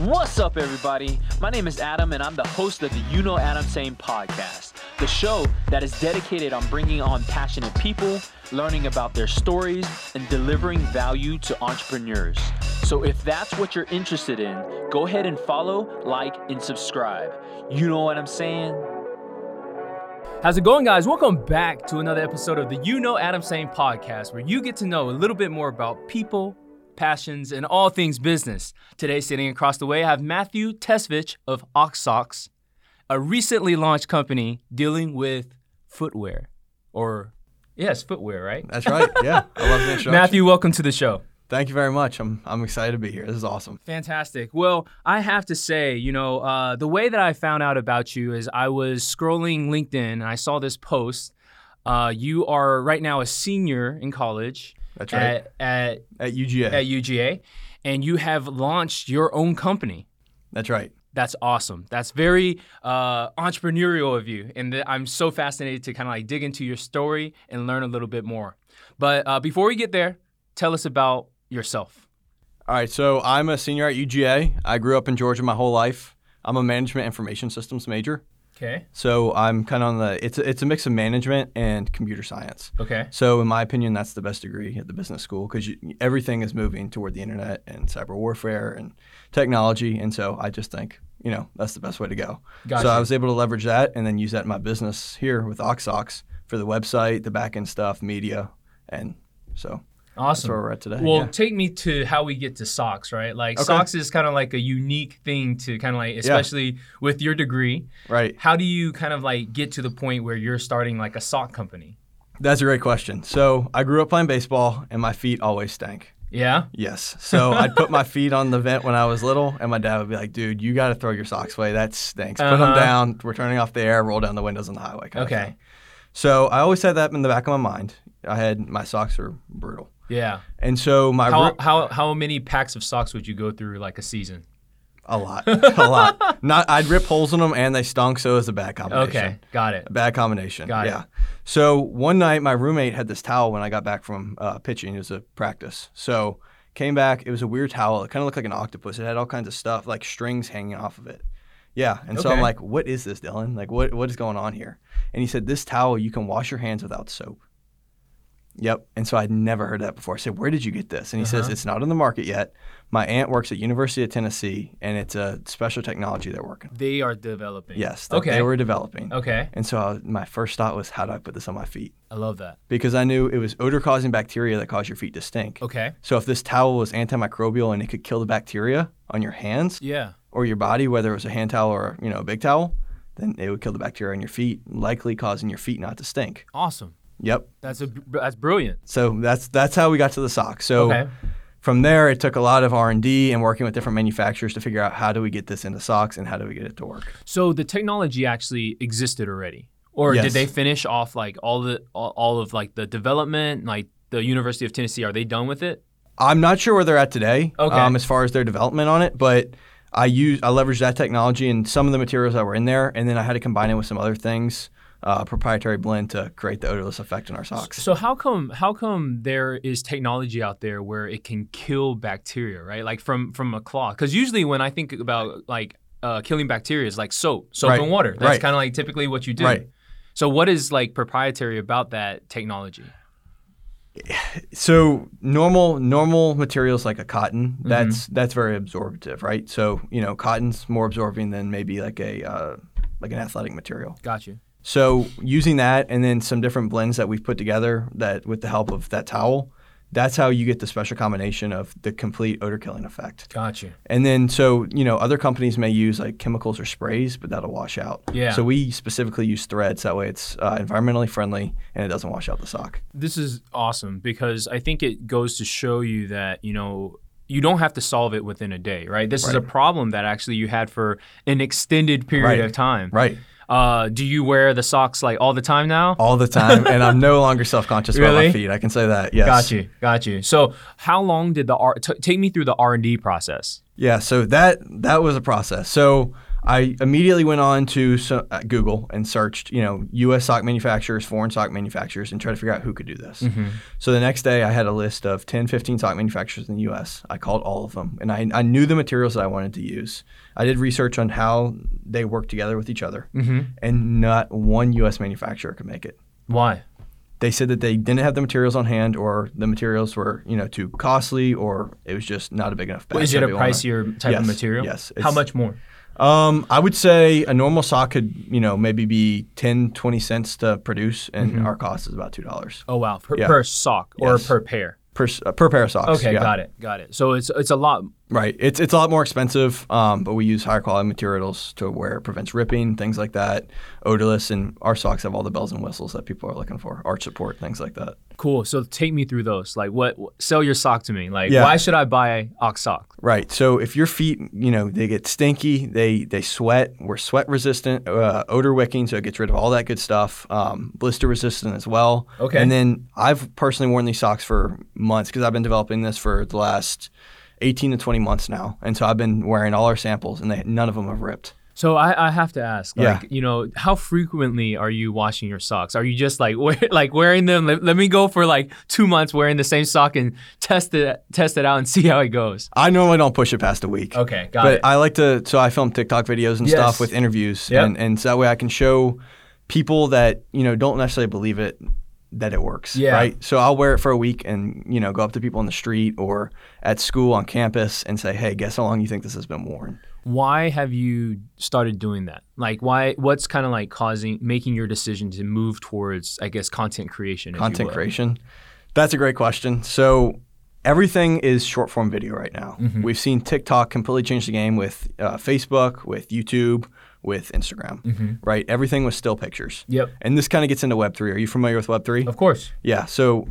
What's up, everybody? My name is Adam, and I'm the host of the You Know Adam Saying podcast, the show that is dedicated on bringing on passionate people, learning about their stories, and delivering value to entrepreneurs. So, if that's what you're interested in, go ahead and follow, like, and subscribe. You know what I'm saying? How's it going, guys? Welcome back to another episode of the You Know Adam Saying podcast, where you get to know a little bit more about people, passions, and all things business. Today, sitting across the way, I have Matthew Tesvich of OxSox, a recently launched company dealing with footwear. Or, yes, footwear, right? That's right. Yeah, I love the introduction. Matthew, welcome to the show. thank you very much. I'm I'm excited to be here. This is awesome. Fantastic. Well, I have to say, you know, uh, the way that I found out about you is I was scrolling LinkedIn and I saw this post. Uh, you are right now a senior in college That's right. at, at, At UGA. at UGA, and you have launched your own company. That's right. That's awesome. That's very uh, entrepreneurial of you, and th- I'm so fascinated to kind of like dig into your story and learn a little bit more. But uh, before we get there, tell us about yourself. All right. So I'm a senior at UGA. I grew up in Georgia my whole life. I'm a management information systems major. Okay. So I'm kind of on the. It's a, it's a mix of management and computer science. Okay. So in my opinion, that's the best degree at the business school because everything is moving toward the internet and cyber warfare and technology. And so I just think you know that's the best way to go. Gotcha. So I was able to leverage that and then use that in my business here with OxSox for the website, the back end stuff, media, and so that's Awesome. where we're at today. Well, yeah. take me to how we get to socks, right? Like Okay. socks is kind of like a unique thing to kind of like, especially with your degree. right. How do you kind of like get to the point where you're starting like a sock company? That's a great question. So I grew up playing baseball and my feet always stank. Yeah. Yes. So I'd put my feet on the vent when I was little, and my dad would be like, "Dude, you got to throw your socks away. That stinks. Put Uh-huh. them down. We're turning off the air. Roll down the windows on the highway." Okay. So I always had that in the back of my mind. I had my socks are brutal, Yeah. and so my How, ro- how how many packs of socks would you go through like a season? a lot, a lot. Not I'd rip holes in them, and they stunk. So it was a bad combination. Okay, got it. A bad combination. Got it. yeah. So one night, my roommate had this towel when I got back from uh, pitching. It was a practice. So came back. It was a weird towel. It kind of looked like an octopus. It had all kinds of stuff, like strings hanging off of it. Yeah. And so I'm like, what is this, Dylan? Like, what what is going on here? And he said, this towel, you can wash your hands without soap. Yep. And so I'd never heard that before. I said, where did you get this? And he says, Uh-huh. it's not on the market yet. My aunt works at University of Tennessee, and it's a special technology they're working. on. They are developing. Yes. That Okay. They were developing. Okay. And so I my first thought was, how do I put this on my feet? I love that. Because I knew it was odor causing bacteria that cause your feet to stink. Okay. So if this towel was antimicrobial and it could kill the bacteria on your hands Yeah. or your body, whether it was a hand towel or you know a big towel, then it would kill the bacteria on your feet, likely causing your feet not to stink. Awesome. Yep. That's a that's brilliant. So that's that's how we got to the sock. So Okay. from there, it took a lot of R and D and working with different manufacturers to figure out how do we get this into socks and how do we get it to work. So the technology actually existed already, or Yes. did they finish off like all the all, all of like the development? Like the University of Tennessee, are they done with it? I'm not sure where they're at today, Okay. um, as far as their development on it, but I use I leveraged that technology and some of the materials that were in there, and then I had to combine it with some other things, uh, proprietary blend to create the odorless effect in our socks. So how come how come there is technology out there where it can kill bacteria, right? Like from from a cloth? Because usually when I think about like uh, killing bacteria, is like soap, soap Right. and water. That's Right. kind of like typically what you do. Right. So what is like proprietary about that technology? So normal normal materials like a cotton, Mm-hmm. that's that's very absorptive, right? So you know, cotton's more absorbing than maybe like a uh, like an athletic material. Got you. So using that and then some different blends that we've put together that with the help of that towel, that's how you get the special combination of the complete odor killing effect. Gotcha. And then, so, you know, other companies may use like chemicals or sprays, but that'll wash out. Yeah. So we specifically use threads. That way it's uh, environmentally friendly and it doesn't wash out the sock. This is awesome because I think it goes to show you that, you know, you don't have to solve it within a day, right? This is a problem that actually you had for an extended period Right. of time. Right. Uh, do you wear the socks like all the time now? All the time. and I'm no longer self conscious about my feet. I can say that. Yes. Got you, got you. So, how long did the R? T- take me through the R and D process. Yeah, so that that was a process. So I immediately went on to so, uh, Google and searched, you know, U.S. sock manufacturers, foreign sock manufacturers, and tried to figure out who could do this. Mm-hmm. So the next day, I had a list of 10, 15 sock manufacturers in the U.S. I called all of them, and I, I knew the materials that I wanted to use. I did research on how they work together with each other, Mm-hmm. and not one U.S. manufacturer could make it. Why? They said that they didn't have the materials on hand, or the materials were, you know, too costly, or it was just not a big enough batch. Is it a pricier type of material? yes, How much more? Um, I would say a normal sock could, you know, maybe be 10, 20 cents to produce, and Mm-hmm. our cost is about two dollars Oh wow, per, Yeah. per sock or Yes. per pair. per uh, per pair of socks. Okay, yeah. got it, got it. So it's it's a lot. Right. It's it's a lot more expensive, um, but we use higher quality materials to where it prevents ripping, things like that, odorless, and our socks have all the bells and whistles that people are looking for, arch support, things like that. Cool. So take me through those. Like, what? Sell your sock to me. Like, Yeah. why should I buy Ox sock? Right. So if your feet, you know, they get stinky, they they sweat. We're sweat resistant, uh, odor wicking, so it gets rid of all that good stuff. Um, blister resistant as well. Okay. And then I've personally worn these socks for months because I've been developing this for the last 18 to 20 months now, and so I've been wearing all our samples, and they, none of them have ripped. So I, I have to ask, Yeah. you know, how frequently are you washing your socks? Are you just like wear, like wearing them? Let, let me go for like two months wearing the same sock and test it test it out and see how it goes. I normally don't push it past a week. Okay, got but it. I like to, so I film TikTok videos and Yes. stuff with interviews, Yep. and, and so that way I can show people that you know don't necessarily believe it that it works. Yeah. Right. So I'll wear it for a week and you know go up to people on the street or at school on campus and say, hey, guess how long you think this has been worn? Why have you started doing that? Like, why? What's kind of like causing making your decision to move towards, I guess, content creation? Content creation. That's a great question. So everything is short form video right now. Mm-hmm. We've seen TikTok completely change the game with uh, Facebook, with YouTube, with Instagram. Mm-hmm. Right. Everything was still pictures. Yep. And this kind of gets into Web three. Are you familiar with Web three? Of course. Yeah. So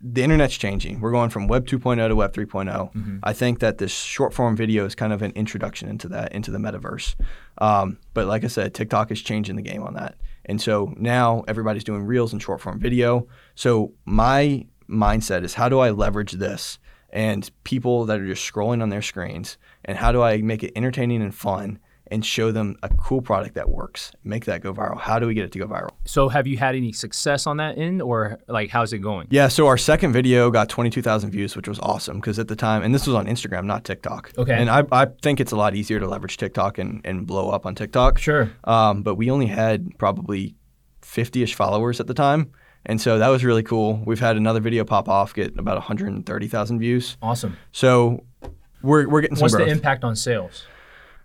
the internet's changing. We're going from Web 2.0 to Web 3.0. I think that this short form video is kind of an introduction into that, into the metaverse. Um, but like I said, TikTok is changing the game on that. And so now everybody's doing reels and short form video. So my mindset is how do I leverage this and people that are just scrolling on their screens and how do I make it entertaining and fun and show them a cool product that works, make that go viral? How do we get it to go viral? So, have you had any success on that end, or like, how's it going? Yeah, so our second video got 22,000 views, which was awesome because at the time, and this was on Instagram, not TikTok. Okay. And I, I think it's a lot easier to leverage TikTok and, and blow up on TikTok. Sure. Um, but we only had probably 50 ish followers at the time. And so that was really cool. We've had another video pop off, get about 130,000 views. Awesome. So we're, we're getting some What's growth. the impact on sales?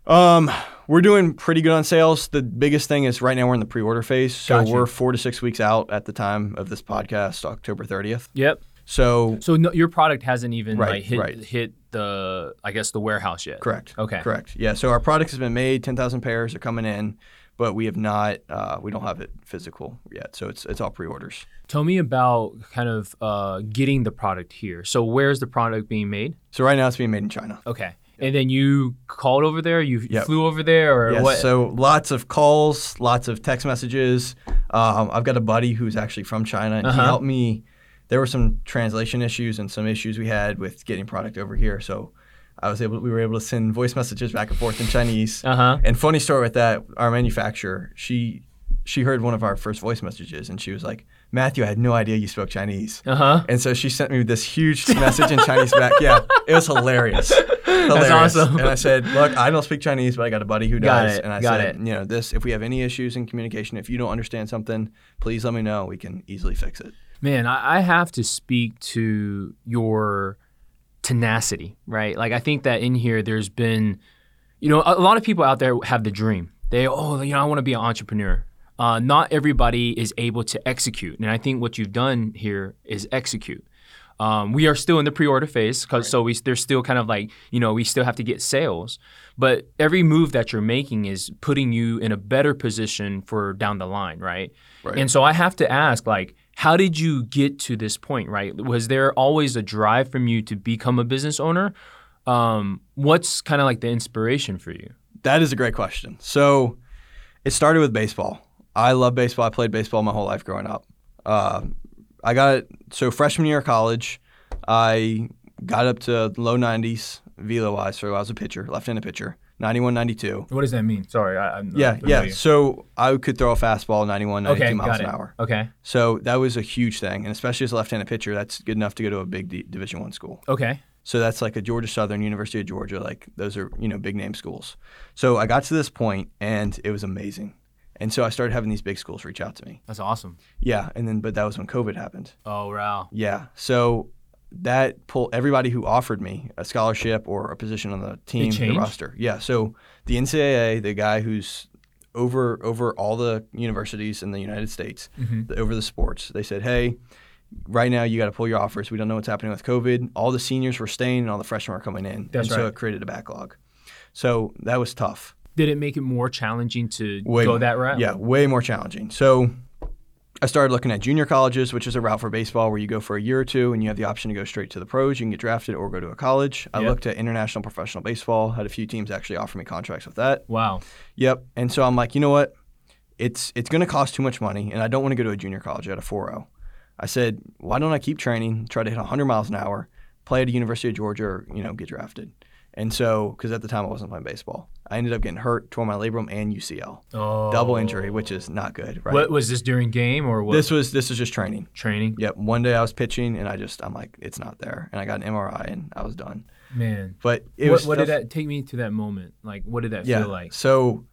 Um, we're doing pretty good on sales. The biggest thing is right now we're in the pre-order phase, so Got you. we're four to six weeks out at the time of this podcast, October 30th. Yep. So So no, your product hasn't even Right, like hit right. hit the I guess the warehouse yet. correct. Okay. Correct. Yeah. So our product has been made. Ten thousand pairs are coming in, but we have not. Uh, we don't have it physical yet. So it's it's all pre-orders. Tell me about kind of uh, getting the product here. So where's the product being made? So right now it's being made in China. Okay. And then you called over there. You Yep. flew over there, or Yes. what? So lots of calls, lots of text messages. Um, I've got a buddy who's actually from China, and Uh-huh. he helped me. There were some translation issues and some issues we had with getting product over here. So I was able. We were able to send voice messages back and forth in Chinese. Uh huh. And funny story with that, our manufacturer, she she heard one of our first voice messages, and she was like, "Matthew, I had no idea you spoke Chinese." Uh huh. And so she sent me this huge message in Chinese back. Yeah, it was hilarious. Hilarious. awesome. And I said, "Look, I don't speak Chinese, but I got a buddy who Got does." it, And I got said, it. "You know, this. If we have any issues in communication, if you don't understand something, please let me know. We can easily fix it." Man, I, I have to speak to your tenacity, right? Like I think that in here there's been, you know, a, a lot of people out there have the dream. They, oh, you know, I want to be an entrepreneur. Uh, not everybody is able to execute, and I think what you've done here is execute. Um, we are still in the pre-order phase, cause so we there's still kind of like you know we still have to get sales, but every move that you're making is putting you in a better position for down the line, right? Right. And so I have to ask, like, how did you get to this point, right? Was there always a drive from you to become a business owner? Um, what's kind of like the inspiration for you? That is a great question. So it started with baseball. I love baseball. I played baseball my whole life growing up. Uh, I got so freshman year of college, I got up to low 90s velo wise. So I was a pitcher, left-handed pitcher, 91, 92. What does that mean? Sorry, I, not Yeah, yeah. So I could throw a fastball 91, 92 Okay, miles an hour. Okay, So that was a huge thing, and especially as a left-handed pitcher, that's good enough to go to a big D- Division One school. okay, So that's like a Georgia Southern, University of Georgia, like those are you know big name schools. So I got to this point, and it was amazing. And so I started having these big schools reach out to me. that's awesome. Yeah, and then but that was when COVID happened. Oh wow, Yeah, so that pulled everybody who offered me a scholarship or a position on the team, the roster. Yeah, so the NCAA, the guy who's over over all the universities in the United States, Mhm. the, over the sports, they said, "Hey, right now you got to pull your offers. We don't know what's happening with COVID. All the seniors were staying, and all the freshmen were coming in, That's and so it created a backlog. So that was tough. Did it make it more challenging to Way go that route? Yeah, way more challenging. So I started looking at junior colleges, which is a route for baseball where you go for a year or two and you have the option to go straight to the pros. You can get drafted or go to a college. I Yep. looked at international professional baseball, had a few teams actually offer me contracts with that. Wow. Yep. And so I'm like, you know what? It's it's going to cost too much money, and I don't want to go to a junior college at a 4.0. I said, why don't I keep training, try to hit 100 miles an hour, play at a University of Georgia, or you know, get drafted. And so, because at the time I wasn't playing baseball, I ended up getting hurt, tore my labrum and UCL, Oh. double injury, which is not good, right? What was this during game or what? This was this was just training. training. Yep. One day I was pitching, and I just I'm like, it's not there, and I got an MRI, and I was done. Man, But it what, was what did that take me to that moment? Like, what did that yeah. feel like? So,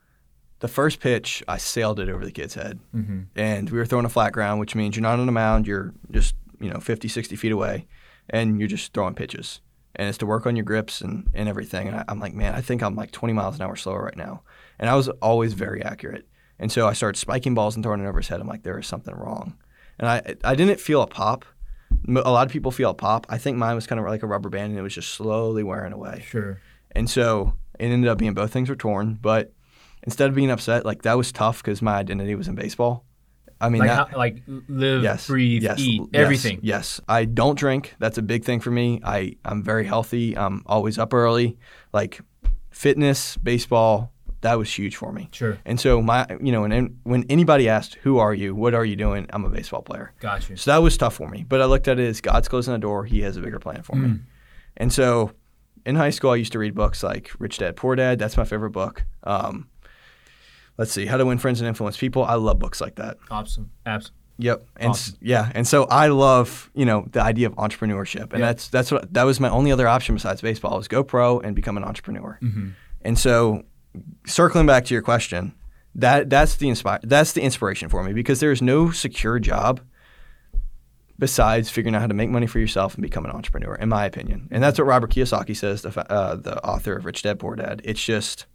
the first pitch, I sailed it over the kid's head. Mm-hmm. and we were throwing a flat ground, which means you're not on a mound, you're just, you know, 50, 60 feet away, and you're just throwing pitches. And it's to work on your grips and, and everything. And I, I'm like, man, I think I'm like 20 miles an hour slower right now. And I was always very accurate. And so I started spiking balls and throwing it over his head. I'm like, there is something wrong. And I, I didn't feel a pop. A lot of people feel a pop. I think mine was kind of like a rubber band and it was just slowly wearing away. Sure. And so it ended up being both things were torn. But instead of being upset, like that was tough because my identity was in baseball. I mean, like, that, how, like live, yes, breathe, yes, eat, yes, everything. Yes, I don't drink. That's a big thing for me. I I'm very healthy. I'm always up early. Like fitness, baseball, that was huge for me. Sure. And so my, you know, when when anybody asked, "Who are you? What are you doing?" I'm a baseball player. Got you. So that was tough for me. But I looked at it as God's closing the door. He has a bigger plan for me. Mm. And so in high school, I used to read books like Rich Dad Poor Dad. That's my favorite book. Um, let's see, How to Win Friends and Influence People. I love books like that. Awesome. Absolutely. Yep. And Awesome. yeah, and so I love, you know, the idea of entrepreneurship. And Yeah. that's that's what that was my only other option besides baseball was go pro and become an entrepreneur. Mm-hmm. And so circling back to your question, that that's the inspire that's the inspiration for me because there's no secure job besides figuring out how to make money for yourself and become an entrepreneur in my opinion. And that's what Robert Kiyosaki says, the uh, the author of Rich Dad Poor Dad. It's just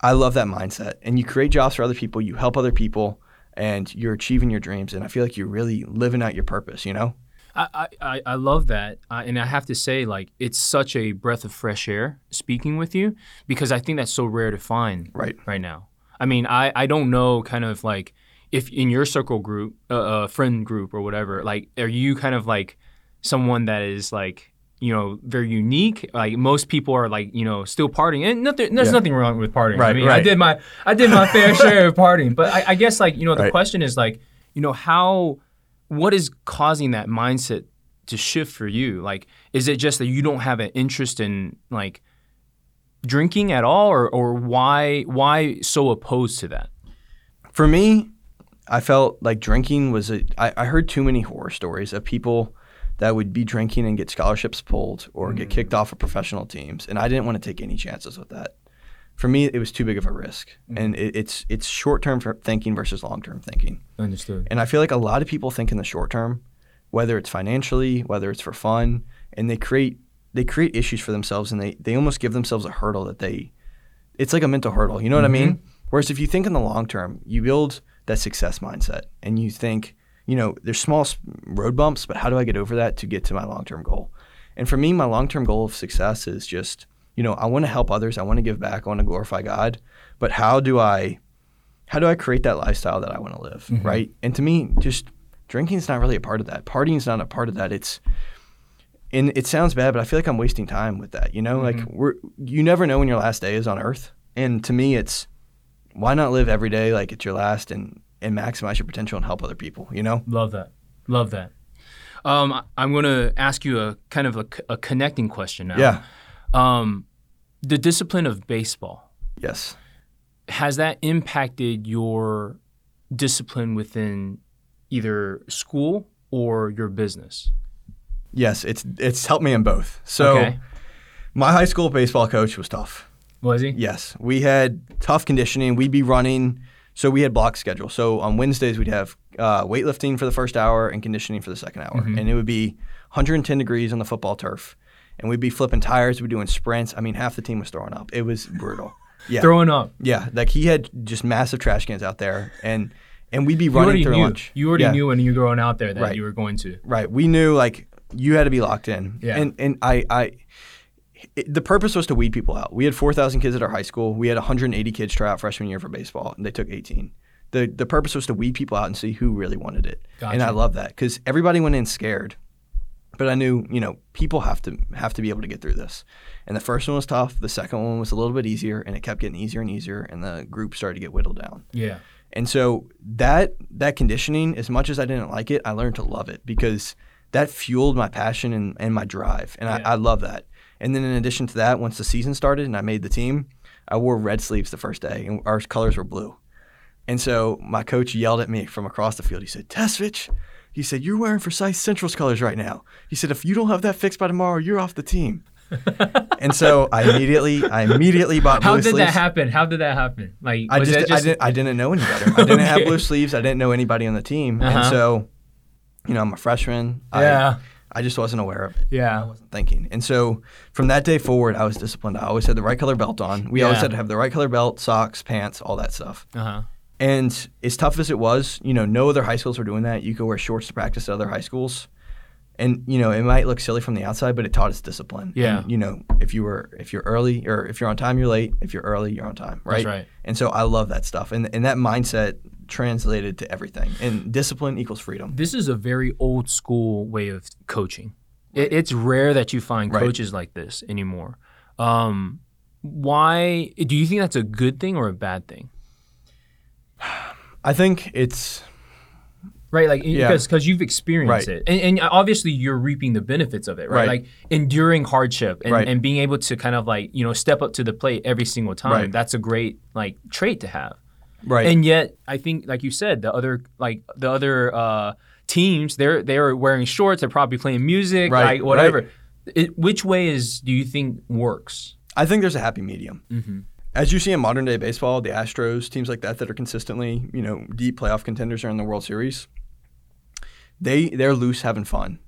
I love that mindset. And you create jobs for other people, you help other people, and you're achieving your dreams. And I feel like you're really living out your purpose, you know? I, I, I love that. Uh, and I have to say, like, it's such a breath of fresh air speaking with you because I think that's so rare to find Right. right now. I mean, I, I don't know kind of like if in your circle group, uh, uh, friend group or whatever, like, are you kind of like someone that is like, you know, very unique. Like most people are like, you know, still partying, and nothing. There's Yeah. nothing wrong with partying. I Right, I did my, I did my fair share of partying. But I, I guess like, you know, the Right. question is like, you know, how, what is causing that mindset to shift for you? Like, is it just that you don't have an interest in like drinking at all, or or why why so opposed to that? For me, I felt like drinking was a. I, I heard too many horror stories of people that would be drinking and get scholarships pulled or get mm. kicked off of professional teams, and I didn't want to take any chances with that. For me, it was too big of a risk, mm. and it, it's it's short term thinking versus long term thinking. Understood. And I feel like a lot of people think in the short term, whether it's financially, whether it's for fun, and they create they create issues for themselves and they, they almost give themselves a hurdle that they it's like a mental hurdle. You know what I mm-hmm. mean? Whereas if you think in the long term, you build that success mindset and you think, you know, there's small road bumps, but how do I get over that to get to my long term goal? And for me, my long term goal of success is just, you know, I want to help others, I want to give back, I want to glorify God, but how do I how do I create that lifestyle that I want to live, mm-hmm. right? And to me, just drinking is not really a part of that. Partying is not a part of that. It's and it sounds bad, but I feel like I'm wasting time with that. You know, like mm-hmm. we're you never know when your last day is on Earth, and to me, it's why not live every day like it's your last and and maximize your potential and help other people. You know, Love that. Love that. Um, I'm going to ask you a kind of a connecting question now. Yeah. Um, the discipline of baseball Yes. has that impacted your discipline within either school or your business? Yes. It's it's helped me in both. So Okay. my high school baseball coach was tough. Was he? Yes, we had tough conditioning. We'd be running, so we had block schedule. So on Wednesdays we'd have uh, weightlifting for the first hour and conditioning for the second hour, Mm-hmm. and it would be 110 degrees on the football turf, and we'd be flipping tires. We'd be doing sprints. I mean, half the team was throwing up. It was brutal. Yeah, Throwing up. yeah. Like he had just massive trash cans out there, and and we'd be running through knew. lunch. You already Yeah. knew when you were going out there that Right. you were going to. Right. We knew like you had to be locked in. Yeah. And and I I it, the purpose was to weed people out. We had 4,000 kids at our high school. We had 180 kids try out freshman year for baseball, and they took 18. The the purpose was to weed people out and see who really wanted it. Gotcha. And I love that because everybody went in scared. But I knew, you know, people have to have to be able to get through this. And the first one was tough. The second one was a little bit easier, and it kept getting easier and easier. And the group started to get whittled down. Yeah. And so that that conditioning, as much as I didn't like it, I learned to love it because that fueled my passion and, and my drive. And Yeah. I, I love that. And then in addition to that, once the season started and I made the team, I wore red sleeves the first day and our colors were blue. And so my coach yelled at me from across the field. He said, Tesvich, he said, you're wearing Forsyth Central's colors right now. He said, if you don't have that fixed by tomorrow, you're off the team. and so I immediately, I immediately bought How blue did that happen? How did that happen? Like, I was just, I didn't I didn't know any better. I didn't have blue sleeves. I didn't know anybody on the team, and Uh-huh. so, you know, I'm a freshman. Yeah. I, I just wasn't aware of it. Yeah. I wasn't thinking, and so from that day forward, I was disciplined. I always had the right color belt on. We always had to have the right color belt, socks, pants, all that stuff. Uh huh. And as tough as it was, you know, no other high schools were doing that. You could wear shorts to practice at other high schools. And you know, it might look silly from the outside, but it taught us discipline. Yeah. And, you know, if you were if you're early or if you're on time, you're late. If you're early, you're on time. Right. That's right. And so I love that stuff. And and that mindset translated to everything. And discipline equals freedom. This is a very old school way of coaching. It, it's rare that you find Right. coaches like this anymore. Um, why do you think that's a good thing or a bad thing? I think it's Right, like Yeah. because because you've experienced Right. it, and, and obviously you're reaping the benefits of it, right? Right. Like enduring hardship and, Right. and being able to kind of like you know step up to the plate every single time. Right. That's a great like trait to have. Right. And yet, I think, like you said, the other like the other uh, teams, they're they're wearing shorts. They're probably playing music, Right, like whatever. right. It, which way is do you think works? I think there's a happy medium. Mm-hmm. As you see in modern day baseball, the Astros, teams like that that are consistently, you know, deep playoff contenders are in the World Series. They they're loose, having fun,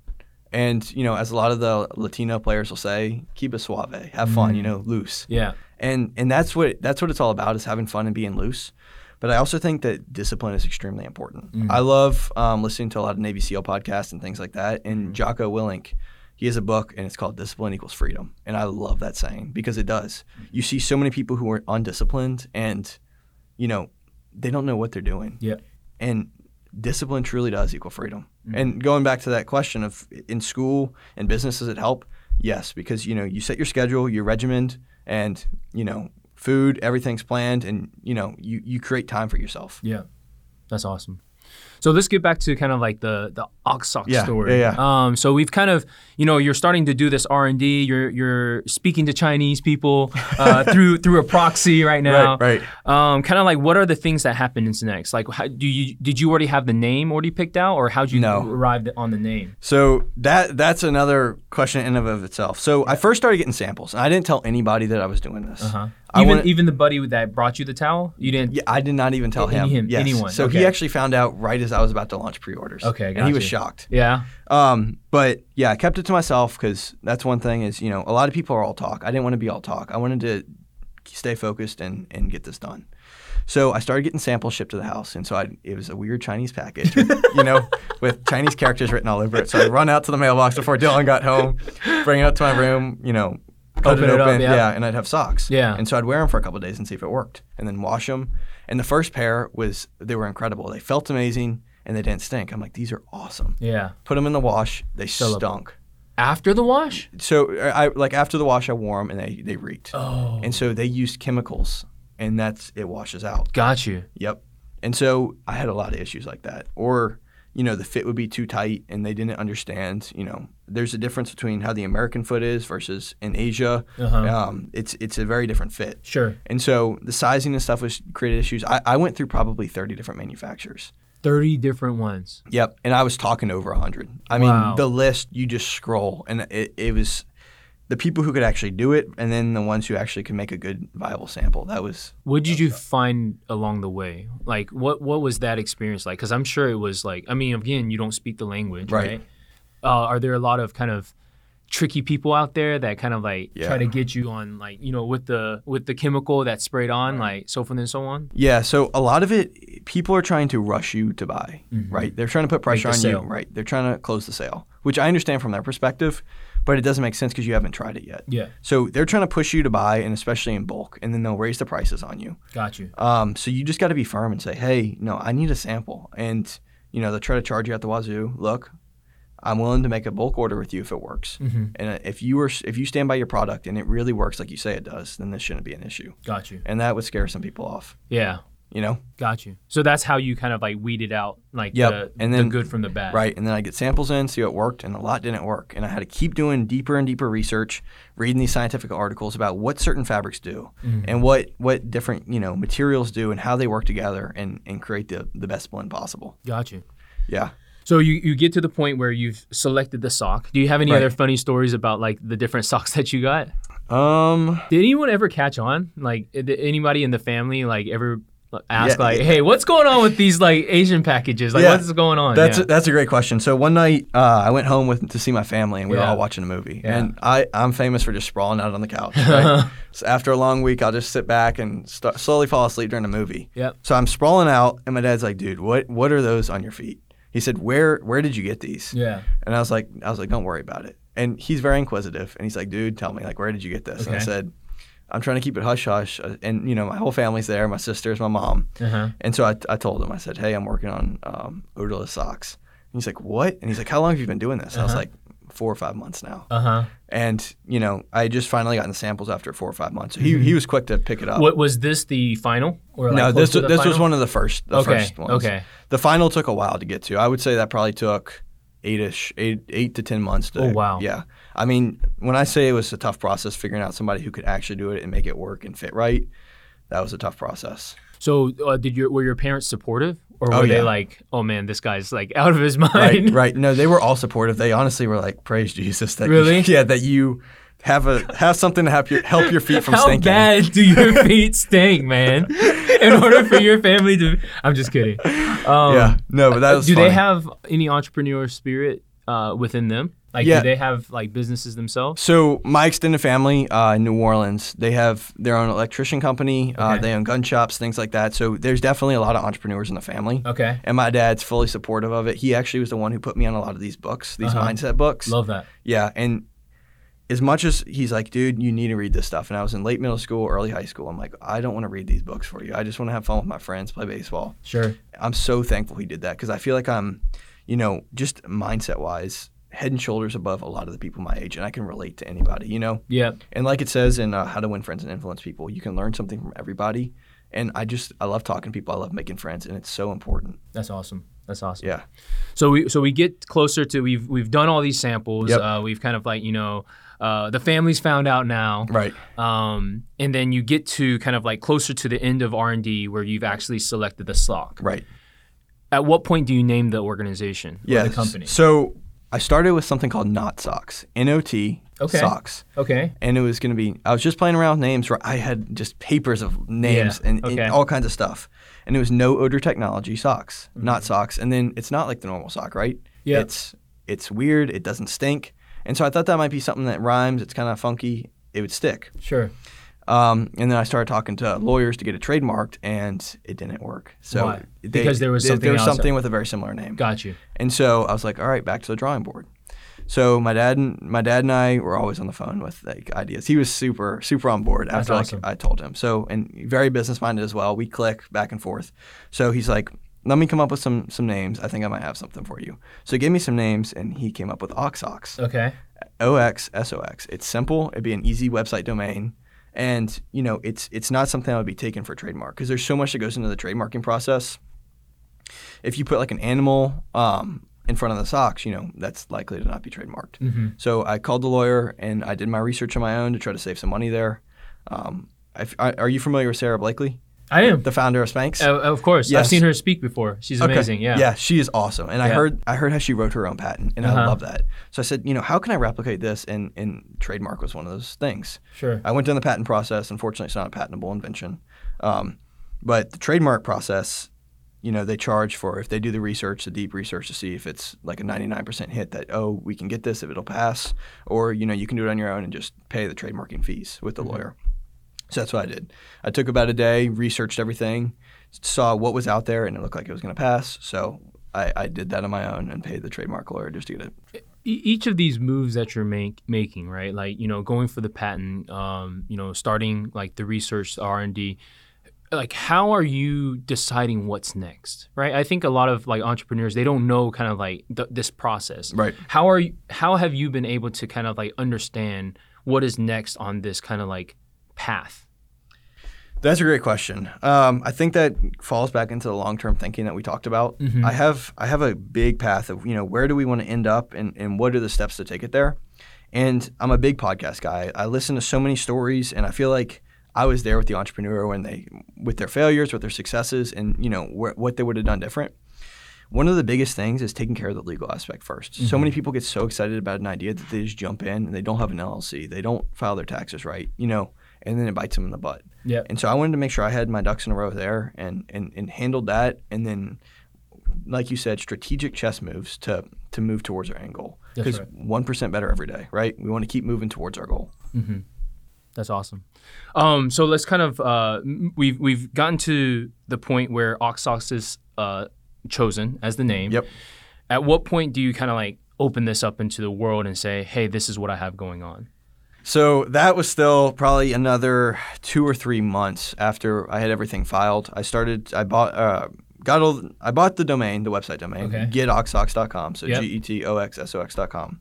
and you know, as a lot of the Latino players will say, keep it suave, have fun, you know, loose, Yeah, and and that's what that's what it's all about is having fun and being loose. But I also think that discipline is extremely important. Mm-hmm. I love um, listening to a lot of Navy SEAL podcasts and things like that. And mm-hmm. Jocko Willink, he has a book and it's called Discipline Equals Freedom. And I love that saying because it does. Mm-hmm. You see so many people who are undisciplined and, you know, they don't know what they're doing. yeah, And discipline truly does equal freedom. And going back to that question of in school and business, does it help? Yes, because you know you set your schedule, your regimented, and you know food, everything's planned, and you know you you create time for yourself. yeah. That's awesome. So let's get back to kind of like the the Oxsock Yeah, story. yeah, Um, so we've kind of, you know, you're starting to do this R and D. You're you're speaking to Chinese people uh, through through a proxy right now. right. Um, kind of like what are the things that happen next? Like, how, do you did you already have the name already picked out, or how'd you No. arrive on the name? So that that's another question in and of itself. So I first started getting samples, and I didn't tell anybody that I was doing this. Uh-huh. I Even wanna- even the buddy that brought you the towel, you didn't. Yeah, I did not even tell him. him- Yes. anyone, So he actually found out right as I was about to launch pre-orders. Okay, and he was shocked. Yeah. Um, but yeah, I kept it to myself because that's one thing is you know a lot of people are all talk. I didn't want to be all talk. I wanted to stay focused and and get this done. So I started getting samples shipped to the house, and so I it was a weird Chinese package, you know, with Chinese characters written all over it. So I'd run out to the mailbox before Dylan got home, bring it up to my room, you know, cut Open it it up, open, yeah. and I'd have socks. Yeah. And so I'd wear them for a couple of days and see if it worked, and then wash them. And the first pair was they were incredible. They felt amazing, and they didn't stink. I'm like, these are awesome. Yeah. Put them in the wash. They Sellable. stunk. After the wash. So I like after the wash, I wore them and they they reeked. Oh. And so they used chemicals, and that's it washes out. Got you. Yep. And so I had a lot of issues like that. Or you know, the fit would be too tight and they didn't understand, you know, there's a difference between how the American foot is versus in Asia. Uh-huh. Um, it's it's a very different fit. Sure. And so the sizing and stuff was created issues. I, I went through probably 30 different manufacturers. 30 different ones. Yep. And I was talking to over 100. I mean, Wow. the list, you just scroll and it, it was the people who could actually do it and then the ones who actually could make a good viable sample. That was What did you find along the way? Like, what what was that experience like? Because I'm sure it was like, I mean, again, you don't speak the language, right? Right. Uh, are there a lot of kind of tricky people out there that kind of like Yeah. try to get you on like you know with the with the chemical that's sprayed on like so forth and so on Yeah, so a lot of it, people are trying to rush you to buy, right? They're trying to put pressure on sale. you, right? They're trying to close the sale, which I understand from their perspective, but it doesn't make sense because you haven't tried it yet. yeah So they're trying to push you to buy, and especially in bulk, and then they'll raise the prices on you. got you Um, so you just got to be firm and say, hey, no, I need a sample, and you know they'll try to charge you at the wazoo. Look, I'm willing to make a bulk order with you if it works, Mm-hmm. and uh, if you are if you stand by your product and it really works like you say it does, then this shouldn't be an issue, got you and that would scare some people off. yeah You know. got you so that's how you kind of like weeded out like Yep, the, and the then- good from the bad Right. And then I get samples in, see what worked, and a lot didn't work. And I had to keep doing deeper and deeper research, reading these scientific articles about what certain fabrics do Mm-hmm. and what, what different, you know, materials do and how they work together and, and create the, the best blend possible. got you Yeah. so you, you get to the point where you've selected the sock do you have any Right. other funny stories about like the different socks that you got Um Did anyone ever catch on? Like, did anybody in the family like ever ask Yeah, like, "Hey, what's going on with these like Asian packages? Like, Yeah. what's going on?" that's yeah. a, that's a great question. So one night uh, I went home with to see my family and we were all watching a movie. And I I'm famous for just sprawling out on the couch. Right? so after a long week, I'll just sit back and st- slowly fall asleep during a movie. Yep. So I'm sprawling out, and my dad's like, "Dude, what what are those on your feet?" He said, "Where where did you get these?" yeah. And I was like, I was like, "Don't worry about it." And he's very inquisitive, and he's like, "Dude, tell me, like, where did you get this?" And I said, "I'm trying to keep it hush hush." Uh, And you know, my whole family's there, my sisters, my mom, Uh-huh. and so I, I told him, I said, "Hey, I'm working on um, odorless socks." And he's like, "What?" And he's like, "How long have you been doing this?" And I was Uh-huh. like, four or five months now." Uh huh. And you know, I just finally gotten the samples after four or five months. So he, he was quick to pick it up. What was this the final? Or like no, this this was one of the first the Okay, first ones. okay. The final took a while to get to. I would say that probably took eight-ish, eight eight to ten months. To, Oh, wow. Yeah, I mean, when I say it was a tough process figuring out somebody who could actually do it and make it work and fit right, that was a tough process. So, uh, did your were your parents supportive, or were Oh, they like, "Oh man, this guy's like out of his mind"? Right, right. No, they were all supportive. They honestly were like, "Praise Jesus!" That Really? You, yeah, that you have a have something to help your help your feet from How stinking. bad do your feet stink, man? In order for your family to, I'm just kidding. Um, Yeah, no, but that was. do they have any entrepreneur spirit uh, within them? Like, Yeah. do they have like businesses themselves? So my extended family uh, in New Orleans, they have their own electrician company. Uh, they own gun shops, things like that. So there's definitely a lot of entrepreneurs in the family. Okay, And my dad's fully supportive of it. He actually was the one who put me on a lot of these books, these Uh-huh. mindset books. love that. Yeah, and as much as he's like, dude, you need to read this stuff. And I was in late middle school, early high school. I'm like, I don't want to read these books for you. I just want to have fun with my friends, play baseball. Sure. I'm so thankful he did that because I feel like I'm, you know, just mindset wise, head and shoulders above a lot of the people my age, and I can relate to anybody, you know. Yeah. And like it says in uh, How to Win Friends and Influence People, you can learn something from everybody. And I just I love talking to people. I love making friends, and it's so important. That's awesome. That's awesome. Yeah. So we so we get closer to we've we've done all these samples. Yep. Uh, we've kind of like you know uh, the family's found out now. Right. Um, and then you get to kind of like closer to the end of R and D where you've actually selected the stock. Right. At what point do you name the organization or the company? So I started with something called Not Socks. N O T Okay. Socks. Okay. And it was going to be, I was just playing around with names. Where I had just papers of names Yeah, and, and all kinds of stuff. And it was no odor technology socks, Mm-hmm. not socks. And then it's not like the normal sock, right? Yeah. It's it's weird. It doesn't stink. And so I thought that might be something that rhymes. It's kind of funky. It would stick. Sure. Um, and then I started talking to lawyers to get it trademarked, and it didn't work. So Why? they- Because there was something there was something with a very similar name. Got you. And so I was like, all right, back to the drawing board. So my dad and my dad and I were always on the phone with like ideas. He was super super on board That's after awesome. like I told him. So and very business minded as well. We click back and forth. So he's like, let me come up with some some names. I think I might have something for you. So he gave me some names, and he came up with OxSox. Okay. O X S O X. It's simple. It'd be an easy website domain, and you know, it's it's not something that would be taken for trademark because there's so much that goes into the trademarking process. if you put like an animal um, in front of the socks, you know, that's likely to not be trademarked. Mm-hmm. So I called the lawyer and I did my research on my own to try to save some money there. Um, I, I, are you familiar with Sara Blakely, I am. the founder of Spanx? Uh, of course, I've seen her speak before. She's Okay. amazing. Yeah. Yeah, she is awesome. And I heard I heard how she wrote her own patent and I Uh-huh. love that. So I said, you know, how can I replicate this? And and trademark was one of those things. Sure. I went down the patent process. Unfortunately, it's not a patentable invention. Um, but the trademark process, you know, they charge for if they do the research, the deep research to see if it's like a 99% hit that, oh, we can get this if it'll pass. Or, you know, you can do it on your own and just pay the trademarking fees with the lawyer. So that's what I did. I took about a day, researched everything, saw what was out there, and it looked like it was going to pass. So I, I did that on my own and paid the trademark lawyer just to get it. Each of these moves that you're make, making, right? Like you know, going for the patent, um, you know, starting like the research, R and D. Like, how are you deciding what's next, right? I think a lot of like entrepreneurs they don't know kind of like th- this process. Right. How are you? How have you been able to kind of like understand what is next on this kind of like path? That's a great question. Um, I think that falls back into the long-term thinking that we talked about. Mhm. I have I have a big path of you know where do we want to end up and, and what are the steps to take it there. And I'm a big podcast guy. I listen to so many stories, and I feel like I was there with the entrepreneur when they with their failures, with their successes, and you know wh- what they would have done different. One of the biggest things is taking care of the legal aspect 1st So many people get so excited about an idea that they just jump in and they don't have an LLC, they don't file their taxes right, you know, and then it bites them in the butt. Yeah. And so I wanted to make sure I had my ducks in a row there and, and, and handled that. And then, like you said, strategic chess moves to, to move towards our end goal. Because right. 1% better every day, right? We want to keep moving towards our goal. Mm-hmm. That's awesome. Um, so let's kind of uh, we've we've gotten to the point where OxSox is uh, chosen as the name. Yep. At what point do you kind of like open this up into the world and say, "Hey, this is what I have going on"? So that was still probably another two or three months after I had everything filed. I started, I bought, uh, got all, I bought the domain, the website domain, Okay. getoxsox.com. So Yep. G E T O X S O X.com.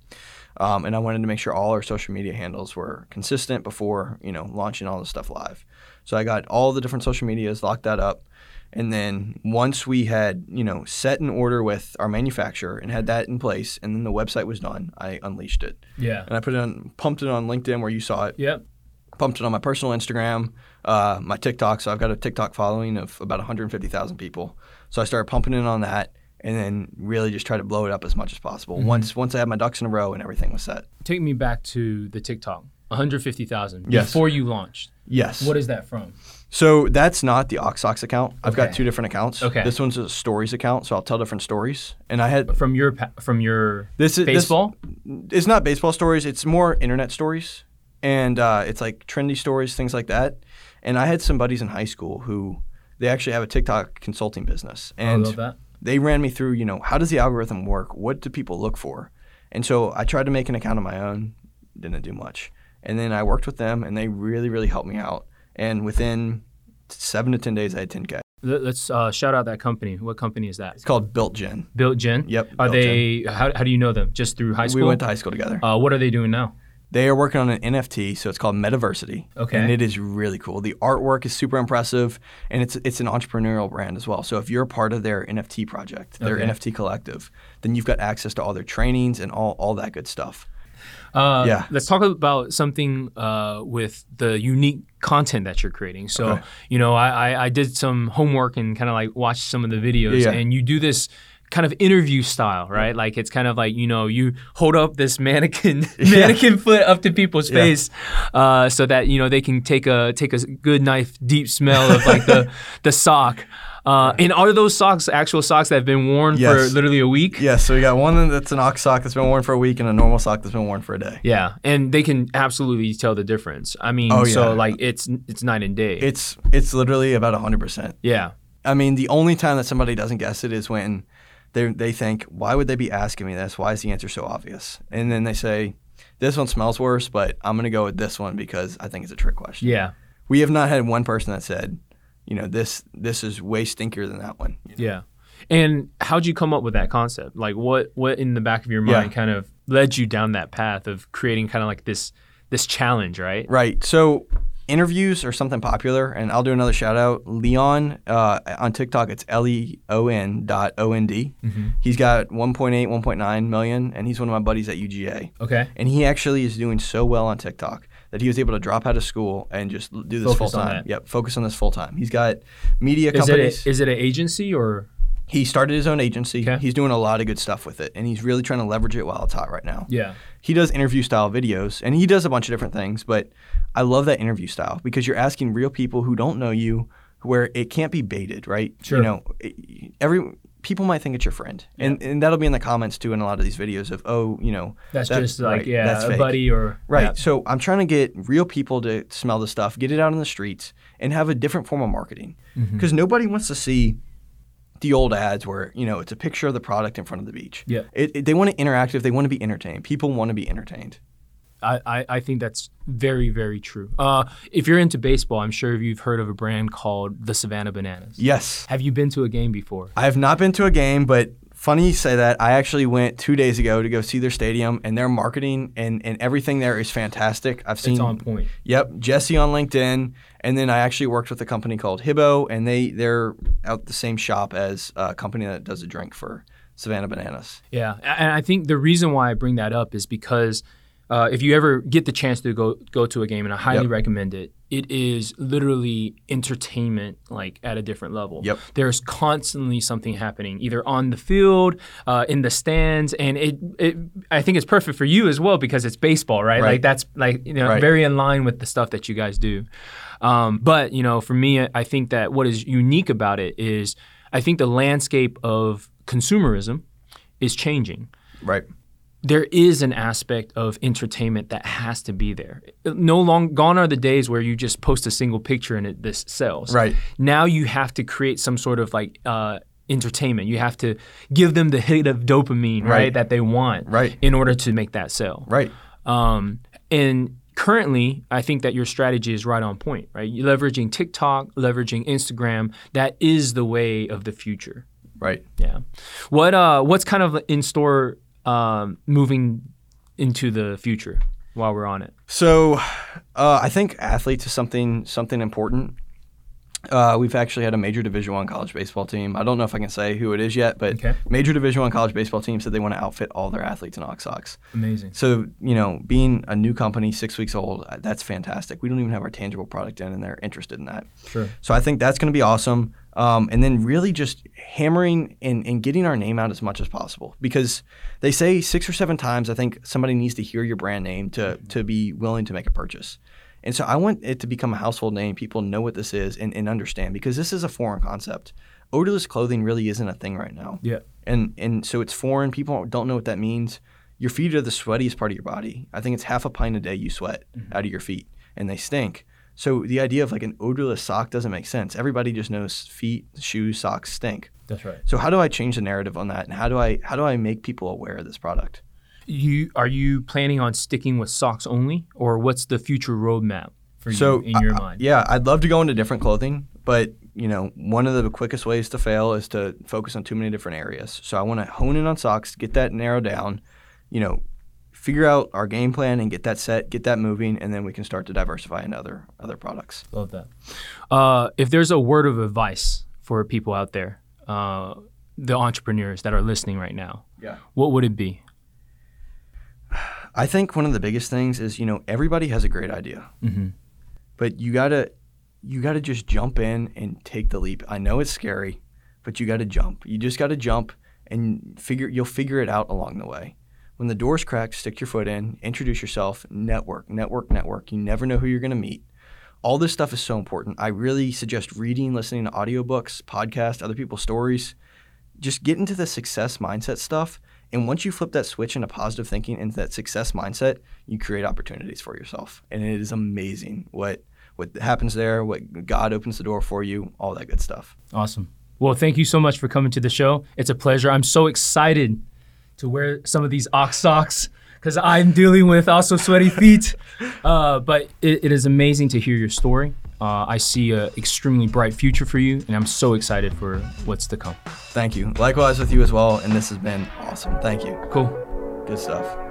Um, and I wanted to make sure all our social media handles were consistent before, you know, launching all this stuff live. So I got all the different social medias, locked that up. And then once we had, you know, set an order with our manufacturer and had that in place, and then the website was done, I unleashed it. Yeah. And I put it on, pumped it on LinkedIn where you saw it Yep. pumped it on my personal Instagram, uh, my TikTok. So I've got a TikTok following of about 150,000 people. So I started pumping it on that, and then really just try to blow it up as much as possible. Mm-hmm. Once once I had my ducks in a row and everything was set. Take me back to the TikTok. 150,000 Yes. before you launched. Yes. What is that from? So that's not the OxSox account. I've Okay. got two different accounts. Okay. This one's a stories account, so I'll tell different stories. And I had From your from your this is this- baseball? it's not baseball stories. It's more internet stories, and uh, it's like trendy stories, things like that. And I had some buddies in high school who they actually have a TikTok consulting business, I and love that. they ran me through, you know, how does the algorithm work? What do people look for? And so I tried to make an account of my own, didn't do much. And then I worked with them, and they really, really helped me out. And within seven to ten days, I had 10k. Let- Let's uh, shout out that company. What company is that? It's called Built Gen. Built Gen. Yep, Are Built they? How, how do you know them? Just through high school. We went to high school together. uh, what are they doing now? They are working on an NFT, so it's called Metaversity. Okay. And it is really cool. The artwork is super impressive, and it's it's an entrepreneurial brand as well. So if you're a part of their NFT project, their Okay. NFT collective, then you've got access to all their trainings and all, all that good stuff. Uh, Yeah. Let's talk about something uh, with the unique content that you're creating. So, Okay. you know, I, I, I did some homework and kind of like watched some of the videos, Yeah, yeah. and you do this kind of interview style, right? Like it's kind of like you know you hold up this mannequin mannequin foot up to people's Yeah. face, uh, so that you know they can take a take a good knife deep smell of like the the sock. Uh, and are those socks actual socks that have been worn for literally a week? Yeah, so we got one that's an ox sock that's been worn for a week and a normal sock that's been worn for a day. Yeah, and they can absolutely tell the difference. I mean, Oh, yeah. so like it's it's night and day. It's it's literally about 100%. yeah, I mean, the only time that somebody doesn't guess it is when they they think, "Why would they be asking me this? Why is the answer so obvious?" And then they say, "This one smells worse, but I'm going to go with this one because I think it's a trick question." yeah, We have not had one person that said, "You know, this this is way stinkier than that one." you know? yeah. And how'd you come up with that concept? Like, what what in the back of your mind Yeah. kind of led you down that path of creating kind of like this this challenge, right? Right. So interviews are something popular, and I'll do another shout out. Leon uh, on TikTok, it's L E O N dot O N D. Mm-hmm. He's got 1.8, 1.9 million, and he's one of my buddies at UGA. Okay. And he actually is doing so well on TikTok that he was able to drop out of school and just do this full time. Yep, focus on this full time. He's got media Is it companies. a, is it an agency or he started his own agency. Okay. He's doing a lot of good stuff with it, and he's really trying to leverage it while it's hot right now. yeah? He does interview style videos, and he does a bunch of different things. But I love that interview style because you're asking real people who don't know you, where it can't be baited, right? Sure. You know, it- every people might think it's your friend, and and that'll be in the comments too in a lot of these videos of oh, you know, That's that- just like right, yeah, that's a fake. buddy or Right. yeah. So I'm trying to get real people to smell the stuff, get it out on the streets, and have a different form of marketing. Mm-hmm. Because nobody wants to see the old ads where you know it's a picture of the product in front of the beach. Yeah. It, it- they want it interactive. They want to be entertained. People want to be entertained. I, I, I think that's very, very true. Uh, if you're into baseball, I'm sure you've heard of a brand called the Savannah Bananas. Yes. Have you been to a game before? I have not been to a game, but funny you say that. I actually went two days ago to go see their stadium, and their marketing and, and everything there is fantastic. I've seen It's on point. Yep, Jesse on LinkedIn, and then I actually worked with a company called Hibbo, and they they're out the same shop as a company that does a drink for Savannah Bananas. Yeah, and I think the reason why I bring that up is because uh, if you ever get the chance to go go to a game, and I highly Yep. recommend it, it is literally entertainment like at a different level. Yep. There's constantly something happening, either on the field, uh, in the stands, and it, it I think it's perfect for you as well because it's baseball, right? Right. Like that's like you know Right. very in line with the stuff that you guys do. Um, but you know, for me, I- I think that what is unique about it is I think the landscape of consumerism is changing. Right. There is an aspect of entertainment that has to be there. No long gone are the days where you just post a single picture and it this sells. Right. Now you have to create some sort of like uh, entertainment. You have to give them the hit of dopamine, right, Right. that they want, Right. in order to make that sell. Right. Um, and currently, I think that your strategy is right on point, right? You're leveraging TikTok, leveraging Instagram. That is the way of the future. Right. Yeah. What uh, what's kind of in store um, moving into the future while we're on it? So, uh, I think athletes is something something important. Uh, we've actually had a major Division One college baseball team. I don't know if I can say who it is yet, but Okay. major Division One college baseball team said they want to outfit all their athletes in OxSox. Amazing. So, you know, being a new company, six weeks old, uh, that's fantastic. We don't even have our tangible product in, and they're interested in that. Sure. So I think that's going to be awesome. Um, and then really just hammering and, and getting our name out as much as possible because they say six or seven times, I think somebody needs to hear your brand name to, to be willing to make a purchase. And so I want it to become a household name. People know what this is and, and understand because this is a foreign concept. Odorless clothing really isn't a thing right now Yeah. and and so it's foreign. People don't know what that means. Your feet are the sweatiest part of your body. I think it's half a pint a day you sweat mm-hmm. out of your feet, and they stink. So the idea of like an odorless sock doesn't make sense. Everybody just knows feet, shoes, socks stink. That's right. So how do I change the narrative on that, and how do I how do I make people aware of this product? You are you planning on sticking with socks only, or what's the future roadmap for So you in your uh, mind? yeah, I'd love to go into different clothing, but you know, one of the quickest ways to fail is to focus on too many different areas. So I want to hone in on socks, get that narrowed down, you know, figure out our game plan and get that set, get that moving, and then we can start to diversify into other other products. Love that. Uh, if there's a word of advice for people out there, uh, the entrepreneurs that are listening right now, Yeah. what would it be? I think one of the biggest things is, you know, everybody has a great idea. Mm-hmm. But you gotta you gotta just jump in and take the leap. I know it's scary, but you gotta jump. You just gotta jump and figure you'll figure it out along the way. When the door's cracked, stick your foot in, introduce yourself, network, network, network. You never know who you're gonna meet. All this stuff is so important. I really suggest reading, listening to audiobooks, podcasts, other people's stories. Just get into the success mindset stuff. And once you flip that switch into positive thinking, into that success mindset, you create opportunities for yourself. And it is amazing what what happens there, what God opens the door for you, all that good stuff. Awesome. Well, thank you so much for coming to the show. It's a pleasure. I'm so excited to wear some of these OxSox because I'm dealing with also sweaty feet. Uh, but it, it is amazing to hear your story. Uh, I see an extremely bright future for you, and I'm so excited for what's to come. Thank you. Likewise with you as well. And this has been awesome. Thank you. Cool. Good stuff.